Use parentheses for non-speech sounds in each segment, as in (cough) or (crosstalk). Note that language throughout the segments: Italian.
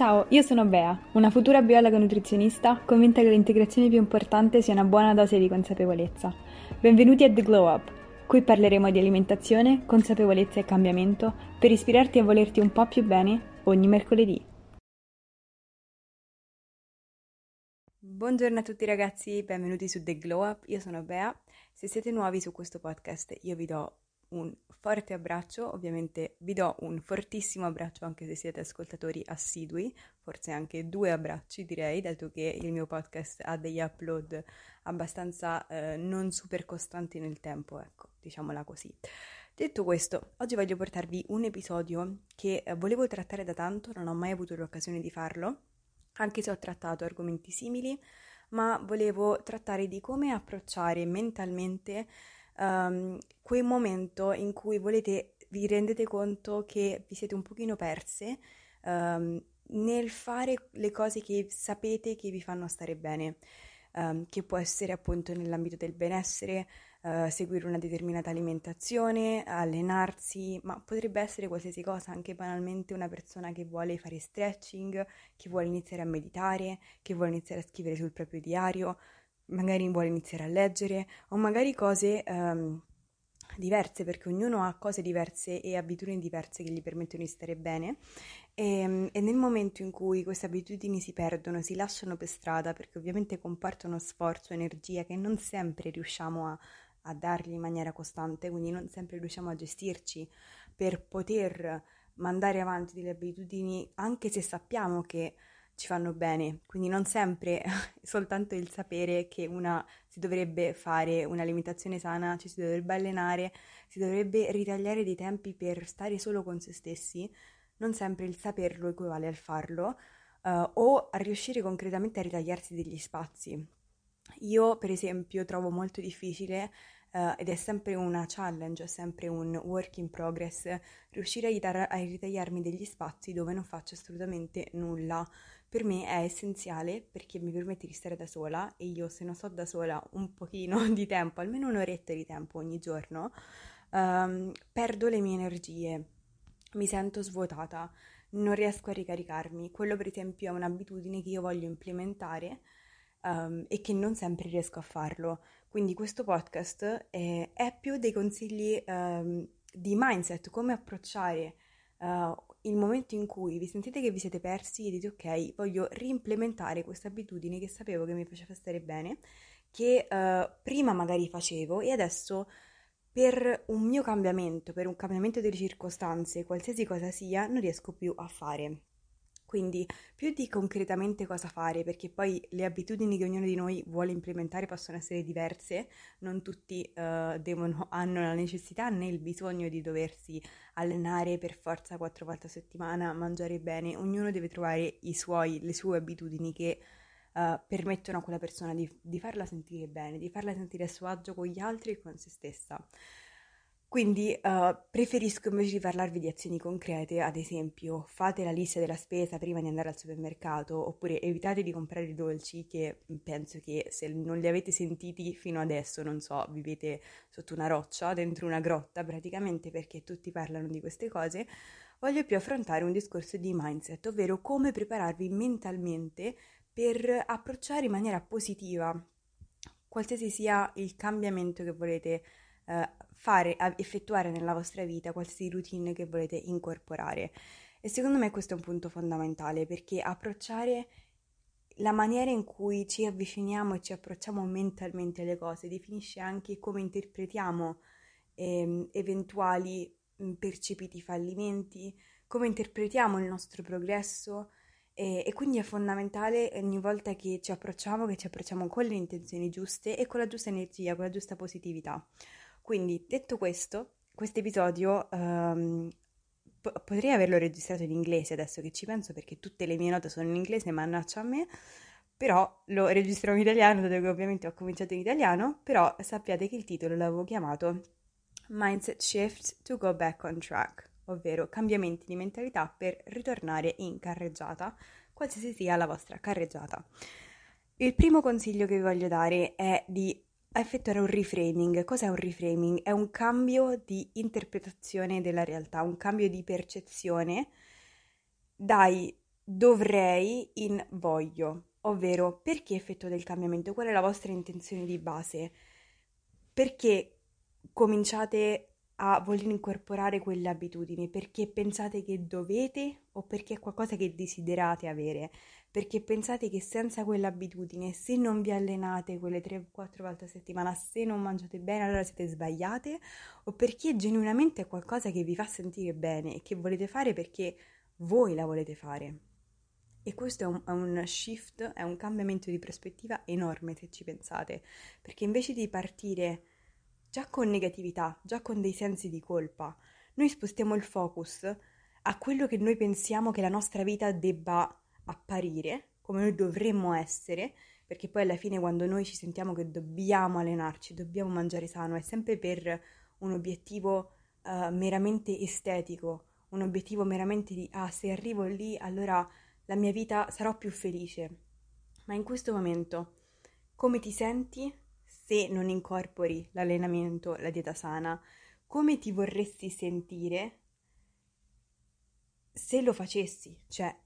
Ciao, io sono Bea, una futura biologa nutrizionista convinta che l'integrazione più importante sia una buona dose di consapevolezza. Benvenuti a The Glow Up, qui parleremo di alimentazione, consapevolezza e cambiamento per ispirarti a volerti un po' più bene ogni mercoledì. Buongiorno a tutti ragazzi, benvenuti su The Glow Up, io sono Bea. Se siete nuovi su questo podcast io vi do un forte abbraccio, ovviamente vi do un fortissimo abbraccio anche se siete ascoltatori assidui, forse anche due abbracci direi, dato che il mio podcast ha degli upload abbastanza eh, non super costanti nel tempo, ecco, diciamola così. Detto questo, oggi voglio portarvi un episodio che eh, volevo trattare da tanto, non ho mai avuto l'occasione di farlo, anche se ho trattato argomenti simili, ma volevo trattare di come approcciare mentalmente um, quel momento in cui volete, vi rendete conto che vi siete un pochino perse um, nel fare le cose che sapete che vi fanno stare bene, um, che può essere appunto nell'ambito del benessere, uh, seguire una determinata alimentazione, allenarsi, ma potrebbe essere qualsiasi cosa, anche banalmente una persona che vuole fare stretching, che vuole iniziare a meditare, che vuole iniziare a scrivere sul proprio diario, magari vuole iniziare a leggere o magari cose um, diverse perché ognuno ha cose diverse e abitudini diverse che gli permettono di stare bene. E, ehm, e, nel momento in cui queste abitudini si perdono, si lasciano per strada perché ovviamente comportano sforzo, energia che non sempre riusciamo a, a dargli in maniera costante, quindi non sempre riusciamo a gestirci per poter mandare avanti delle abitudini anche se sappiamo che ci fanno bene, quindi non sempre (laughs) soltanto il sapere che una si dovrebbe fare un'alimentazione sana, ci si dovrebbe allenare, si dovrebbe ritagliare dei tempi per stare solo con se stessi, non sempre il saperlo equivale al farlo uh, o a riuscire concretamente a ritagliarsi degli spazi. Io, per esempio, trovo molto difficile uh, ed è sempre una challenge, è sempre un work in progress, riuscire a, ritar- a ritagliarmi degli spazi dove non faccio assolutamente nulla per me è essenziale perché mi permette di stare da sola e io se non sto da sola un pochino (laughs) di tempo, almeno un'oretta di tempo ogni giorno, um, perdo le mie energie, mi sento svuotata, non riesco a ricaricarmi. Quello per esempio è un'abitudine che io voglio implementare um, e che non sempre riesco a farlo. Quindi questo podcast è, è più dei consigli um, di mindset, come approcciare uh, il momento in cui vi sentite che vi siete persi e dite ok, voglio reimplementare questa abitudine che sapevo che mi faceva stare bene, che uh, prima magari facevo e adesso per un mio cambiamento, per un cambiamento delle circostanze, qualsiasi cosa sia, non riesco più a fare. Quindi più di concretamente cosa fare, perché poi le abitudini che ognuno di noi vuole implementare possono essere diverse, non tutti uh, devono, (laughs) hanno la necessità né il bisogno di doversi allenare per forza quattro volte a settimana, mangiare bene, ognuno deve trovare suoi, le sue abitudini che uh, permettono a quella persona di, di farla sentire bene, di farla sentire a suo agio con gli altri e con se stessa. Quindi uh, preferisco invece di parlarvi di azioni concrete, ad esempio fate la lista della spesa prima di andare al supermercato oppure evitate di comprare i dolci che penso che se non li avete sentiti fino adesso, non so, vivete sotto una roccia, dentro una grotta praticamente perché tutti parlano di queste cose, voglio più affrontare un discorso di mindset, ovvero come prepararvi mentalmente per approcciare in maniera positiva qualsiasi sia il cambiamento che volete eh, fare, effettuare nella vostra vita, qualsiasi routine che volete incorporare. E secondo me questo è un punto fondamentale perché approcciare la maniera in cui ci avviciniamo e ci approcciamo mentalmente alle cose definisce anche come interpretiamo eh, eventuali percepiti fallimenti, come interpretiamo il nostro progresso e, e, quindi è fondamentale ogni volta che ci approcciamo che ci approcciamo con le intenzioni giuste e con la giusta energia, con la giusta positività. Quindi, detto questo, questo episodio um, po- potrei averlo registrato in inglese adesso che ci penso perché tutte le mie note sono in inglese, mannaggia a me, però lo registro in italiano, dato che ovviamente ho cominciato in italiano, però sappiate che il titolo l'avevo chiamato Mindset Shift to Go Back on Track, ovvero cambiamenti di mentalità per ritornare in carreggiata, qualsiasi sia la vostra carreggiata. Il primo consiglio che vi voglio dare è di a effettuare un reframing. Cos'è un reframing? È un cambio di interpretazione della realtà, un cambio di percezione dai dovrei in voglio, ovvero perché effetto del cambiamento? Qual è la vostra intenzione di base? Perché cominciate a voler incorporare quelle abitudini? Perché pensate che dovete o perché è qualcosa che desiderate avere? Perché pensate che senza quell'abitudine, se non vi allenate quelle 3-4 volte a settimana, se non mangiate bene, allora siete sbagliate? O perché genuinamente è qualcosa che vi fa sentire bene e che volete fare perché voi la volete fare? E questo è un, è un, shift, è un cambiamento di prospettiva enorme se ci pensate, perché invece di partire già con negatività, già con dei sensi di colpa, noi spostiamo il focus a quello che noi pensiamo che la nostra vita debba apparire, come noi dovremmo essere, perché poi alla fine quando noi ci sentiamo che dobbiamo allenarci, dobbiamo mangiare sano, è sempre per un obiettivo uh, meramente estetico, un obiettivo meramente di ah, se arrivo lì allora la mia vita sarò più felice. Ma in questo momento, come ti senti se non incorpori l'allenamento, la dieta sana? Come ti vorresti sentire se lo facessi? Cioè,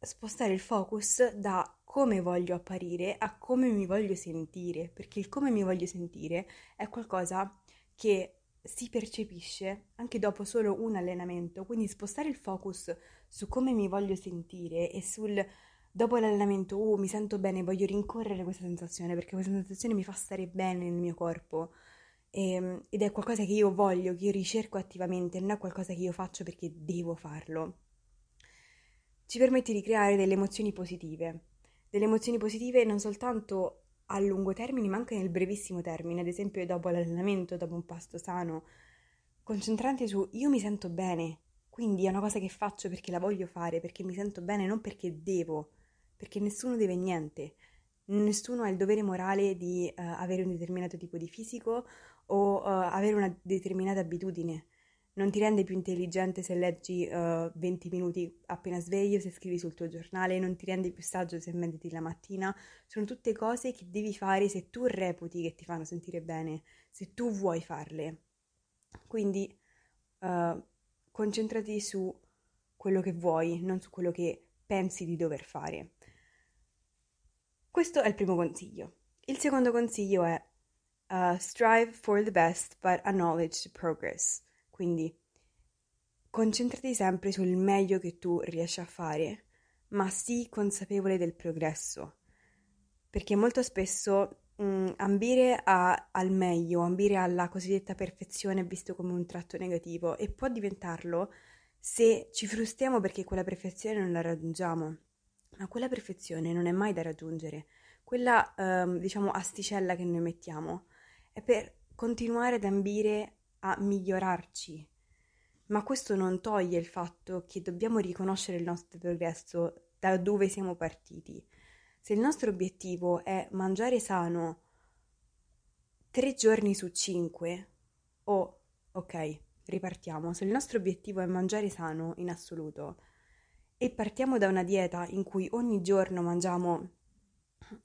spostare il focus da come voglio apparire a come mi voglio sentire, perché il come mi voglio sentire è qualcosa che si percepisce anche dopo solo un allenamento, quindi spostare il focus su come mi voglio sentire e sul dopo l'allenamento, oh, mi sento bene, voglio rincorrere questa sensazione perché questa sensazione mi fa stare bene nel mio corpo e, ehm, ed è qualcosa che io voglio, che io ricerco attivamente, non è qualcosa che io faccio perché devo farlo. Ci permette di creare delle emozioni positive, delle emozioni positive non soltanto a lungo termine ma anche nel brevissimo termine, ad esempio dopo l'allenamento, dopo un pasto sano, concentrante su io mi sento bene, quindi è una cosa che faccio perché la voglio fare, perché mi sento bene, non perché devo, perché nessuno deve niente, nessuno ha il dovere morale di uh, avere un determinato tipo di fisico o uh, avere una determinata abitudine. Non ti rende più intelligente se leggi uh, eh, 20 minuti appena sveglio, se scrivi sul tuo giornale, non ti rende più saggio se mediti la mattina. Sono tutte cose che devi fare se tu reputi che ti fanno sentire bene, se tu vuoi farle. Quindi uh, concentrati su quello che vuoi, non su quello che pensi di dover fare. Questo è il primo consiglio. Il secondo consiglio è uh, strive for the best but acknowledge the progress. Quindi concentrati sempre sul meglio che tu riesci a fare, ma sii consapevole del progresso. Perché molto spesso mh, mm, ambire a, al meglio, ambire alla cosiddetta perfezione è visto come un tratto negativo e può diventarlo se ci frustriamo perché quella perfezione non la raggiungiamo. Ma quella perfezione non è mai da raggiungere. Quella, ehm, diciamo, asticella che noi mettiamo è per continuare ad ambire a migliorarci. Ma questo non toglie il fatto che dobbiamo riconoscere il nostro progresso da dove siamo partiti. Se il nostro obiettivo è mangiare sano tre giorni su cinque, o ok, ripartiamo. Se il nostro obiettivo è mangiare sano in assoluto e partiamo da una dieta in cui ogni giorno mangiamo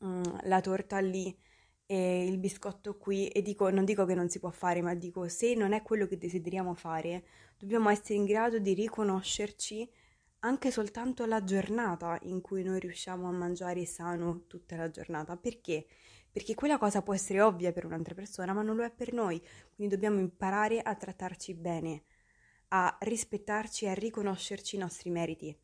mm, la torta lì e il biscotto qui e dico, non dico che non si può fare, ma dico se non è quello che desideriamo fare, dobbiamo essere in grado di riconoscerci anche soltanto la giornata in cui noi riusciamo a mangiare sano tutta la giornata. Perché? Perché quella cosa può essere ovvia per un'altra persona, ma non lo è per noi. Quindi dobbiamo imparare a trattarci bene, a rispettarci e a riconoscerci i nostri meriti.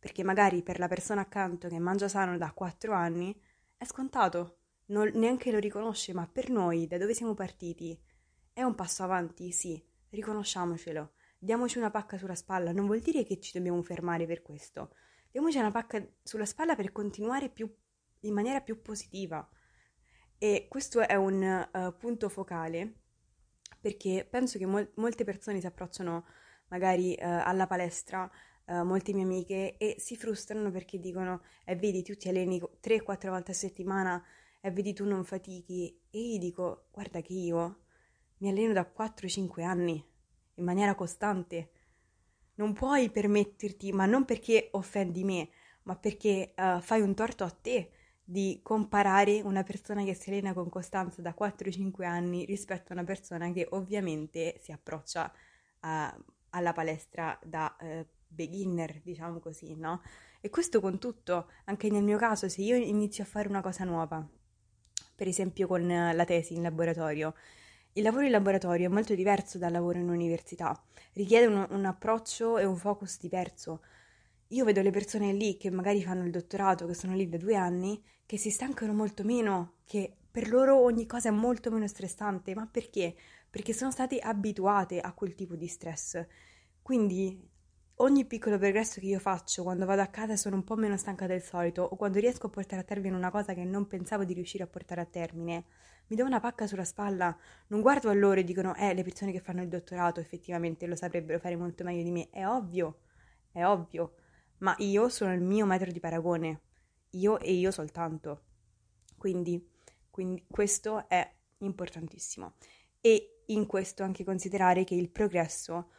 Perché magari per la persona accanto che mangia sano da 4 anni è scontato, non, neanche lo riconosce, ma per noi, da dove siamo partiti, è un passo avanti, sì, riconosciamocelo diamoci una pacca sulla spalla, non vuol dire che ci dobbiamo fermare per questo. Diamoci una pacca sulla spalla per continuare più, in maniera più positiva. E questo è un uh, punto focale perché penso che mol- molte persone si approcciano magari uh, alla palestra, uh, molte mie amiche, e si frustrano perché dicono, eh vedi, tu ti alleni 3-4 volte a settimana, e vedi tu non fatichi. E io dico, guarda che io mi alleno da 4-5 anni in maniera costante. Non puoi permetterti, ma non perché offendi me, ma perché uh, fai un torto a te di comparare una persona che si allena con costanza da 4-5 anni rispetto a una persona che ovviamente si approccia uh, alla palestra da uh, beginner, diciamo così, no? E questo con tutto, anche nel mio caso, se io inizio a fare una cosa nuova, per esempio con la tesi in laboratorio, il lavoro in laboratorio è molto diverso dal lavoro in università, richiede un, un approccio e un focus diverso. Io vedo le persone lì che magari fanno il dottorato, che sono lì da due anni, che si stancano molto meno, che per loro ogni cosa è molto meno stressante. Ma perché? Perché sono state abituate a quel tipo di stress. Quindi ogni piccolo progresso che io faccio quando vado a casa sono un po' meno stanca del solito o quando riesco a portare a termine una cosa che non pensavo di riuscire a portare a termine, mi do una pacca sulla spalla. Non guardo a loro e dicono, eh, le persone che fanno il dottorato effettivamente lo saprebbero fare molto meglio di me. È ovvio, è ovvio ma io sono il mio metro di paragone, io e io soltanto. Quindi, quindi questo è importantissimo. E in questo anche considerare che il progresso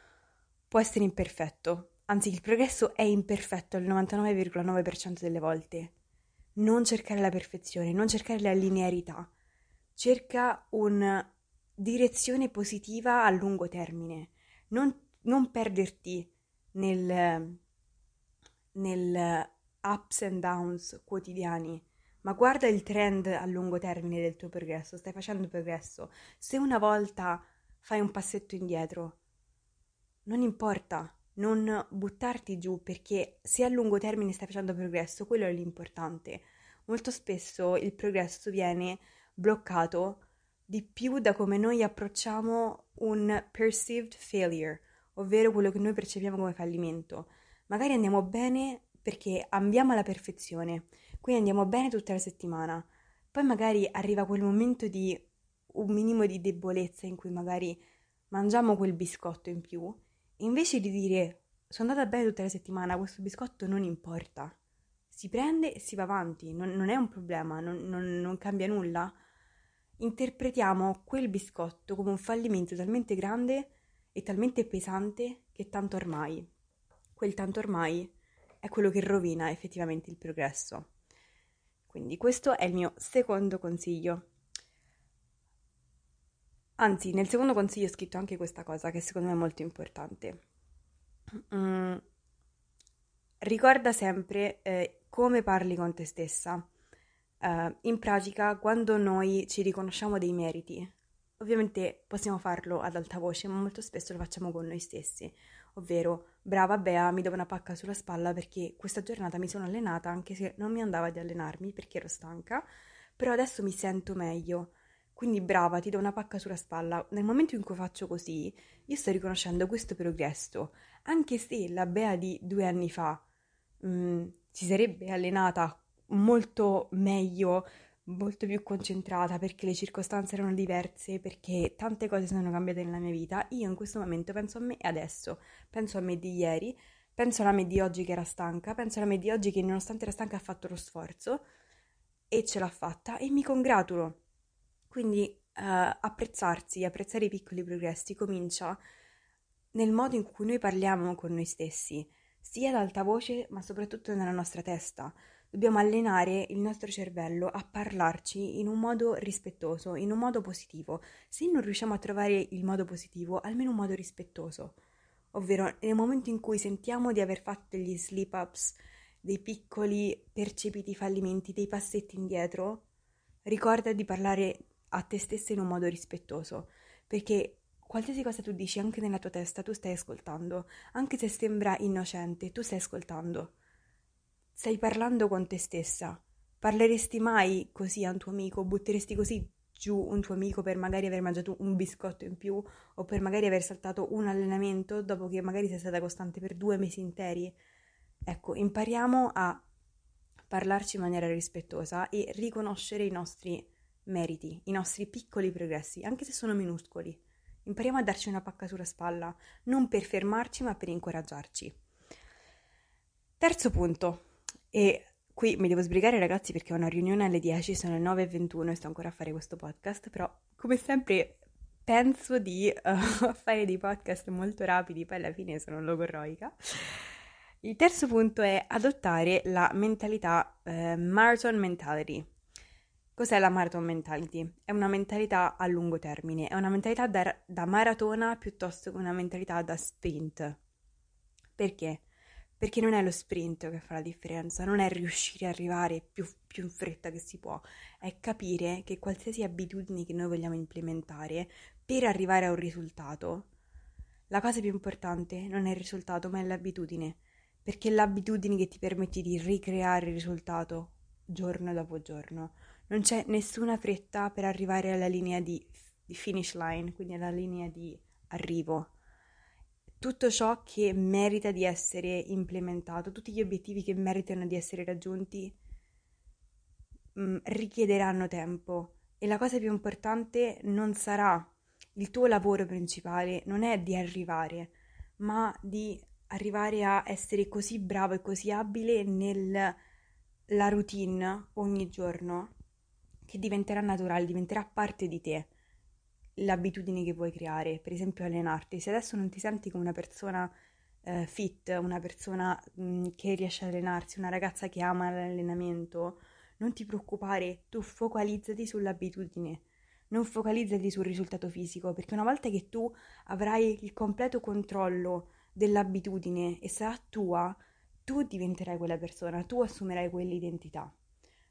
può essere imperfetto, anzi il progresso è imperfetto il 99,9% delle volte. Non cercare la perfezione, non cercare la linearità, cerca una direzione positiva a lungo termine, non, non perderti nel, nel ups and downs quotidiani, ma guarda il trend a lungo termine del tuo progresso, stai facendo progresso. Se una volta fai un passetto indietro, non importa, non buttarti giù perché se a lungo termine stai facendo progresso, quello è l'importante. Molto spesso il progresso viene bloccato di più da come noi approcciamo un perceived failure, ovvero quello che noi percepiamo come fallimento magari andiamo bene perché ambiamo la perfezione, quindi andiamo bene tutta la settimana, poi magari arriva quel momento di un minimo di debolezza in cui magari mangiamo quel biscotto in più, invece di dire sono andata bene tutta la settimana, questo biscotto non importa, si prende e si va avanti, non, non è un problema, non, non, non cambia nulla. Interpretiamo quel biscotto come un fallimento talmente grande e talmente pesante che tanto ormai quel tanto ormai è quello che rovina effettivamente il progresso. Quindi questo è il mio secondo consiglio. Anzi, nel secondo consiglio ho scritto anche questa cosa che secondo me è molto importante. Mm, ricorda sempre eh, come parli con te stessa. Uh, in pratica, quando noi ci riconosciamo dei meriti, ovviamente possiamo farlo ad alta voce, ma molto spesso lo facciamo con noi stessi ovvero brava Bea, mi do una pacca sulla spalla perché questa giornata mi sono allenata anche se non mi andava di allenarmi perché ero stanca, però adesso mi sento meglio. Quindi brava, ti do una pacca sulla spalla. Nel momento in cui faccio così, io sto riconoscendo questo progresso, anche se la Bea di due anni fa mh, mm, si sarebbe allenata molto meglio, molto più concentrata perché le circostanze erano diverse, perché tante cose sono cambiate nella mia vita, io in questo momento penso a me adesso, penso a me di ieri, penso alla me di oggi che era stanca, penso alla me di oggi che nonostante era stanca ha fatto lo sforzo e ce l'ha fatta e mi congratulo. Quindi uh, apprezzarsi, apprezzare i piccoli progressi comincia nel modo in cui noi parliamo con noi stessi, sia ad alta voce ma soprattutto nella nostra testa dobbiamo allenare il nostro cervello a parlarci in un modo rispettoso, in un modo positivo. Se non riusciamo a trovare il modo positivo, almeno un modo rispettoso. Ovvero nel momento in cui sentiamo di aver fatto degli slip ups, dei piccoli percepiti fallimenti, dei passetti indietro, ricorda di parlare a te stessa in un modo rispettoso, perché qualsiasi cosa tu dici anche nella tua testa, tu stai ascoltando, anche se sembra innocente, tu stai ascoltando. Stai parlando con te stessa. Parleresti mai così a un tuo amico? Butteresti così giù un tuo amico per magari aver mangiato un biscotto in più o per magari aver saltato un allenamento dopo che magari sei stata costante per due mesi interi? Ecco, impariamo a parlarci in maniera rispettosa e riconoscere i nostri meriti, i nostri piccoli progressi, anche se sono minuscoli. Impariamo a darci una pacca sulla spalla, non per fermarci ma per incoraggiarci. Terzo punto, e qui mi devo sbrigare ragazzi perché ho una riunione alle 10, sono le 9.21 e sto ancora a fare questo podcast, però come sempre penso di uh, (laughs) fare dei podcast molto rapidi, poi alla fine sono logorroica. Il terzo punto è adottare la mentalità eh, marathon mentality. Cos'è la marathon mentality? È una mentalità a lungo termine, è una mentalità da, da maratona piuttosto che una mentalità da sprint. Perché? perché non è lo sprint che fa la differenza, non è riuscire ad arrivare più, più in fretta che si può, è capire che qualsiasi abitudine che noi vogliamo implementare per arrivare a un risultato, la cosa più importante non è il risultato, ma è l'abitudine, perché è l'abitudine che ti permette di ricreare il risultato giorno dopo giorno. Non c'è nessuna fretta per arrivare alla linea di, di finish line, quindi alla linea di arrivo. Tutto ciò che merita di essere implementato, tutti gli obiettivi che meritano di essere raggiunti, mh, mm, richiederanno tempo e la cosa più importante non sarà il tuo lavoro principale non è di arrivare, ma di arrivare a essere così bravo e così abile nella routine ogni giorno che diventerà naturale, diventerà parte di te l'abitudine che vuoi creare, per esempio allenarti. Se adesso non ti senti come una persona eh, fit, una persona mh, mm, che riesce ad allenarsi, una ragazza che ama l'allenamento, non ti preoccupare, tu focalizzati sull'abitudine non focalizzati sul risultato fisico, perché una volta che tu avrai il completo controllo dell'abitudine e sarà tua, tu diventerai quella persona, tu assumerai quell'identità.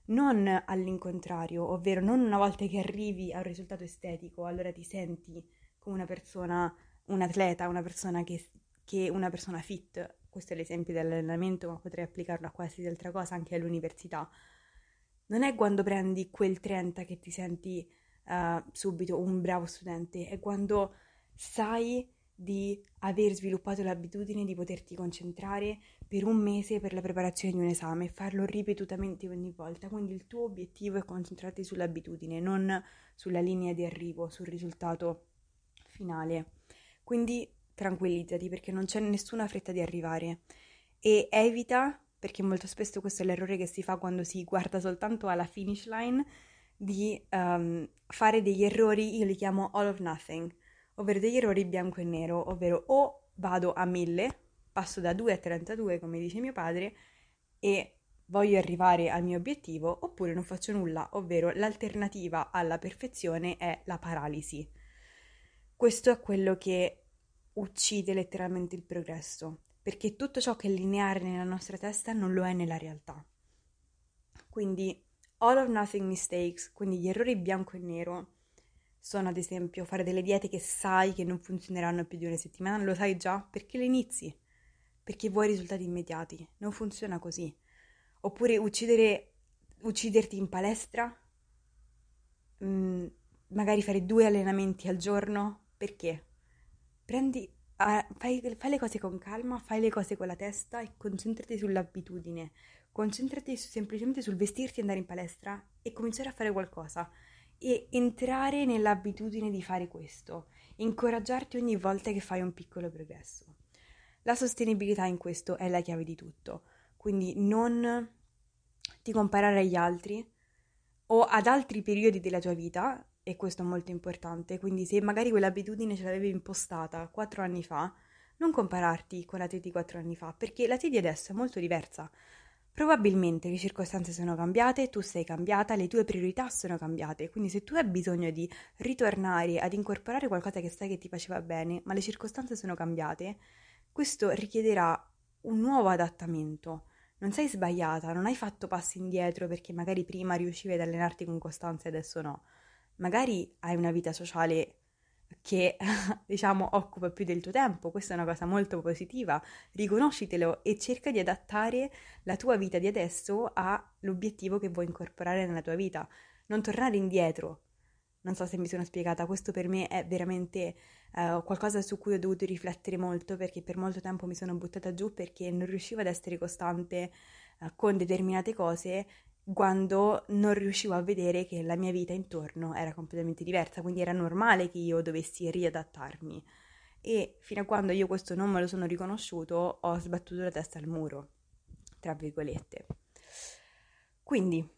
Non all'incontrario, ovvero non una volta che arrivi a un risultato estetico, allora ti senti come una persona, un atleta, una persona che, che una persona fit. Questo è l'esempio dell'allenamento, ma potrei applicarlo a qualsiasi altra cosa, anche all'università. Non è quando prendi quel 30 che ti senti uh, subito un bravo studente, è quando sai di aver sviluppato l'abitudine di poterti concentrare per un mese per la preparazione di un esame e farlo ripetutamente ogni volta. Quindi il tuo obiettivo è concentrarti sull'abitudine, non sulla linea di arrivo, sul risultato finale. Quindi tranquillizzati perché non c'è nessuna fretta di arrivare e evita, perché molto spesso questo è l'errore che si fa quando si guarda soltanto alla finish line, di um, fare degli errori, io li chiamo all of nothing, ovvero degli errori bianco e nero, ovvero o vado a 1000, passo da 2 a 32 come dice mio padre e voglio arrivare al mio obiettivo, oppure non faccio nulla, ovvero l'alternativa alla perfezione è la paralisi. Questo è quello che uccide letteralmente il progresso, perché tutto ciò che è lineare nella nostra testa non lo è nella realtà. Quindi all or nothing mistakes, quindi gli errori bianco e nero, sono ad esempio fare delle diete che sai che non funzioneranno più di una settimana, lo sai già perché le inizi, perché vuoi risultati immediati, non funziona così. Oppure uccidere, ucciderti in palestra, mh, mm, magari fare due allenamenti al giorno, perché? Prendi, uh, fai, fai le cose con calma, fai le cose con la testa e concentrati sull'abitudine concentrati semplicemente sul vestirti e andare in palestra e cominciare a fare qualcosa e entrare nell'abitudine di fare questo, incoraggiarti ogni volta che fai un piccolo progresso. La sostenibilità in questo è la chiave di tutto, quindi non ti comparare agli altri o ad altri periodi della tua vita, e questo è molto importante, quindi se magari quell'abitudine ce l'avevi impostata quattro anni fa, non compararti con la te di quattro anni fa, perché la te di adesso è molto diversa. Probabilmente le circostanze sono cambiate, tu sei cambiata, le tue priorità sono cambiate, quindi se tu hai bisogno di ritornare ad incorporare qualcosa che sai che ti faceva bene, ma le circostanze sono cambiate, questo richiederà un nuovo adattamento. Non sei sbagliata, non hai fatto passi indietro perché magari prima riuscivi ad allenarti con costanza e adesso no. Magari hai una vita sociale che (laughs) diciamo occupa più del tuo tempo, questa è una cosa molto positiva, riconoscitelo e cerca di adattare la tua vita di adesso all'obiettivo che vuoi incorporare nella tua vita, non tornare indietro. Non so se mi sono spiegata, questo per me è veramente uh, qualcosa su cui ho dovuto riflettere molto perché per molto tempo mi sono buttata giù perché non riuscivo ad essere costante uh, con determinate cose quando non riuscivo a vedere che la mia vita intorno era completamente diversa, quindi era normale che io dovessi riadattarmi. E fino a quando io questo non me lo sono riconosciuto, ho sbattuto la testa al muro, tra virgolette. Quindi,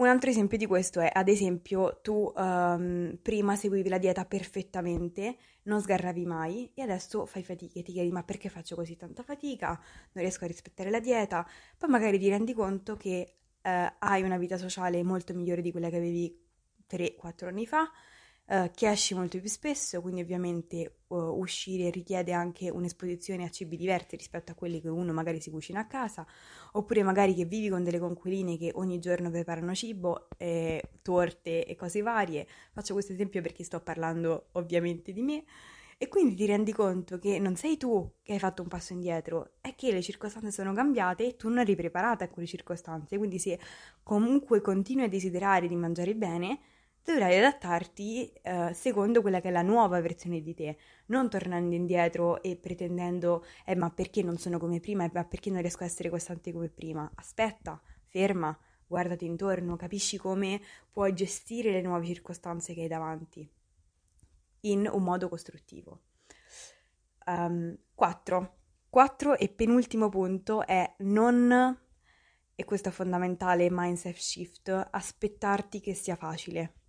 un altro esempio di questo è, ad esempio, tu um, prima seguivi la dieta perfettamente, non sgarravi mai e adesso fai fatica e ti chiedi ma perché faccio così tanta fatica, non riesco a rispettare la dieta, poi magari ti rendi conto che eh, hai una vita sociale molto migliore di quella che avevi 3-4 anni fa, uh, che esci molto più spesso, quindi ovviamente uh, uscire richiede anche un'esposizione a cibi diversi rispetto a quelli che uno magari si cucina a casa, oppure magari che vivi con delle conquiline che ogni giorno preparano cibo, eh, torte e cose varie. Faccio questo esempio perché sto parlando ovviamente di me. E quindi ti rendi conto che non sei tu che hai fatto un passo indietro, è che le circostanze sono cambiate e tu non eri preparata a quelle circostanze. Quindi se comunque continui a desiderare di mangiare bene, dovrai adattarti eh, secondo quella che è la nuova versione di te, non tornando indietro e pretendendo eh, ma perché non sono come prima e ma perché non riesco a essere costante come prima. Aspetta, ferma, guardati intorno, capisci come puoi gestire le nuove circostanze che hai davanti in un modo costruttivo. 4. Um, 4 e penultimo punto è non, e questo è fondamentale, mindset shift, aspettarti che sia facile.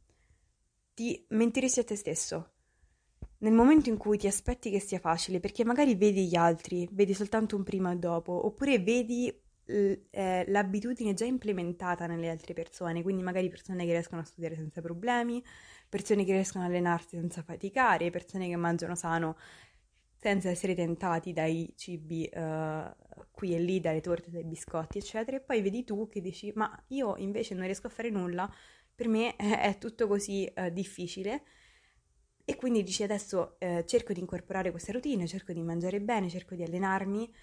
Ti mentiresti a te stesso. Nel momento in cui ti aspetti che sia facile, perché magari vedi gli altri, vedi soltanto un prima e dopo, oppure vedi eh, l'abitudine già implementata nelle altre persone, quindi magari persone che riescono a studiare senza problemi, persone che riescono a allenarsi senza faticare, persone che mangiano sano senza essere tentati dai cibi uh, qui e lì, dalle torte, dai biscotti, eccetera, e poi vedi tu che dici, ma io invece non riesco a fare nulla, per me è tutto così uh, difficile. E quindi dici adesso eh, cerco di incorporare questa routine, cerco di mangiare bene, cerco di allenarmi,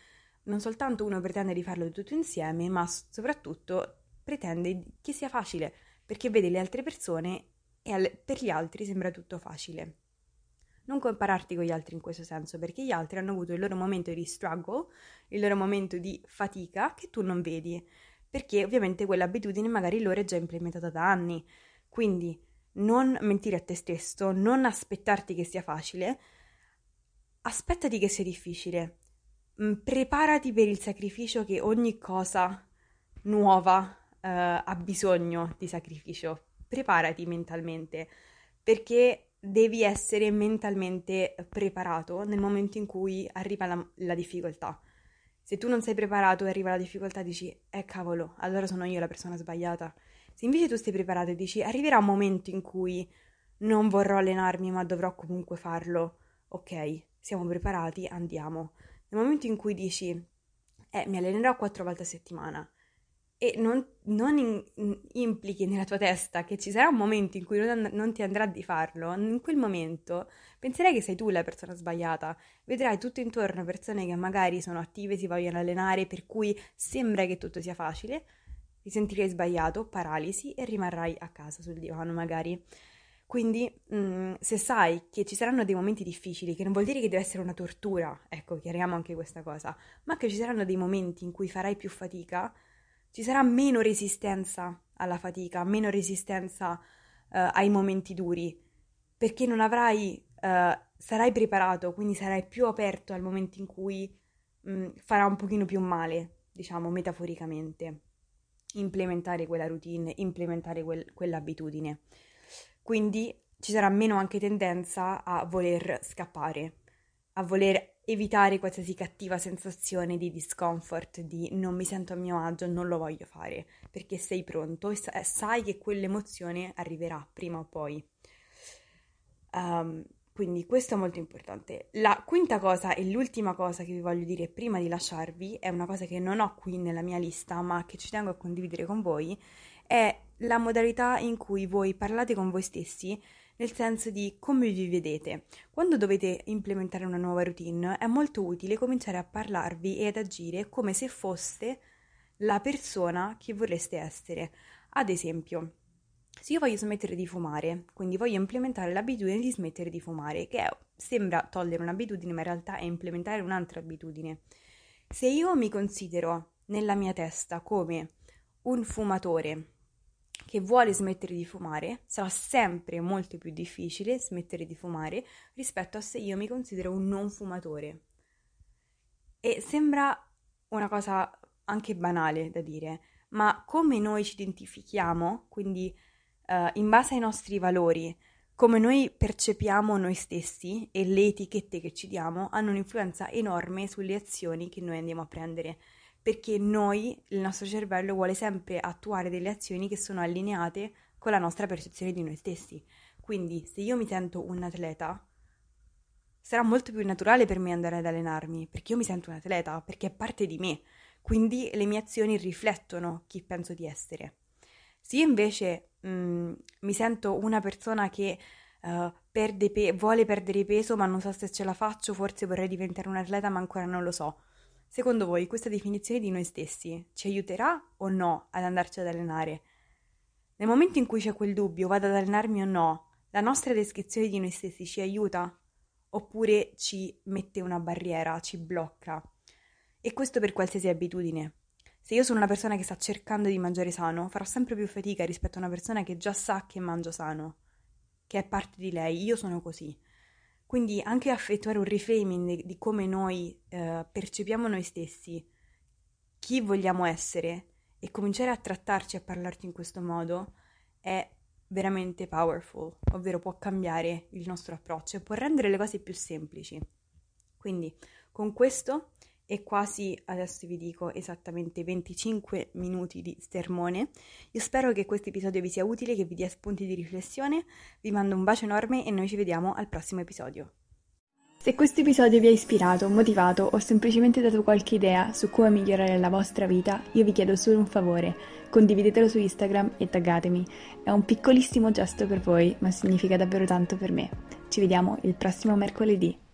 non soltanto uno pretende di farlo tutto insieme, ma soprattutto pretende che sia facile, perché vede le altre persone e alle, per gli altri sembra tutto facile. Non compararti con gli altri in questo senso, perché gli altri hanno avuto il loro momento di struggle, il loro momento di fatica che tu non vedi, perché ovviamente quell'abitudine magari loro è già implementata da anni. Quindi non mentire a te stesso, non aspettarti che sia facile, aspettati che sia difficile, Mm, preparati per il sacrificio che ogni cosa nuova eh, ha bisogno di sacrificio. Preparati mentalmente perché devi essere mentalmente preparato nel momento in cui arriva la, la difficoltà. Se tu non sei preparato e arriva la difficoltà, dici, eh cavolo, allora sono io la persona sbagliata. Se invece tu stai preparato e dici, arriverà un momento in cui non vorrò allenarmi, ma dovrò comunque farlo, ok, siamo preparati, andiamo. Nel momento in cui dici, eh, mi allenerò quattro volte a settimana e non, non in, in, implichi nella tua testa che ci sarà un momento in cui non, non, ti andrà di farlo, in quel momento penserai che sei tu la persona sbagliata. Vedrai tutto intorno persone che magari sono attive, si vogliono allenare, per cui sembra che tutto sia facile, ti sentirai sbagliato, paralisi e rimarrai a casa sul divano magari. Quindi, mh, mm, se sai che ci saranno dei momenti difficili, che non vuol dire che deve essere una tortura, ecco, chiariamo anche questa cosa, ma che ci saranno dei momenti in cui farai più fatica, ci sarà meno resistenza alla fatica, meno resistenza uh, ai momenti duri, perché non avrai, uh, sarai preparato, quindi sarai più aperto al momento in cui mh, mm, farà un pochino più male, diciamo, metaforicamente, implementare quella routine, implementare quel, quell'abitudine quindi ci sarà meno anche tendenza a voler scappare, a voler evitare qualsiasi cattiva sensazione di discomfort, di non mi sento a mio agio, non lo voglio fare, perché sei pronto e sai che quell'emozione arriverà prima o poi. Um, quindi questo è molto importante. La quinta cosa e l'ultima cosa che vi voglio dire prima di lasciarvi è una cosa che non ho qui nella mia lista, ma che ci tengo a condividere con voi, è la modalità in cui voi parlate con voi stessi, nel senso di come vi vedete. Quando dovete implementare una nuova routine è molto utile cominciare a parlarvi e ad agire come se foste la persona che vorreste essere. Ad esempio, se io voglio smettere di fumare, quindi voglio implementare l'abitudine di smettere di fumare, che sembra togliere un'abitudine, ma in realtà è implementare un'altra abitudine. Se io mi considero nella mia testa come un fumatore, che vuole smettere di fumare, sarà sempre molto più difficile smettere di fumare rispetto a se io mi considero un non fumatore. E sembra una cosa anche banale da dire, ma come noi ci identifichiamo, quindi uh, in base ai nostri valori, come noi percepiamo noi stessi e le etichette che ci diamo hanno un'influenza enorme sulle azioni che noi andiamo a prendere perché noi, il nostro cervello vuole sempre attuare delle azioni che sono allineate con la nostra percezione di noi stessi. Quindi se io mi sento un atleta, sarà molto più naturale per me andare ad allenarmi, perché io mi sento un atleta, perché è parte di me. Quindi le mie azioni riflettono chi penso di essere. Se io invece mh, mm, mi sento una persona che uh, perde pe- vuole perdere peso ma non so se ce la faccio, forse vorrei diventare un atleta ma ancora non lo so. Secondo voi questa definizione di noi stessi ci aiuterà o no ad andarci ad allenare? Nel momento in cui c'è quel dubbio, vado ad allenarmi o no, la nostra descrizione di noi stessi ci aiuta? Oppure ci mette una barriera, ci blocca? E questo per qualsiasi abitudine. Se io sono una persona che sta cercando di mangiare sano, farò sempre più fatica rispetto a una persona che già sa che mangio sano, che è parte di lei. Io sono così. Quindi anche effettuare un reframing di come noi eh, percepiamo noi stessi, chi vogliamo essere e cominciare a trattarci e a parlarci in questo modo è veramente powerful, ovvero può cambiare il nostro approccio e può rendere le cose più semplici. Quindi con questo e quasi adesso vi dico esattamente 25 minuti di sermone. Io spero che questo episodio vi sia utile, che vi dia spunti di riflessione. Vi mando un bacio enorme e noi ci vediamo al prossimo episodio. Se questo episodio vi ha ispirato, motivato o semplicemente dato qualche idea su come migliorare la vostra vita, io vi chiedo solo un favore. Condividetelo su Instagram e taggatemi. È un piccolissimo gesto per voi, ma significa davvero tanto per me. Ci vediamo il prossimo mercoledì.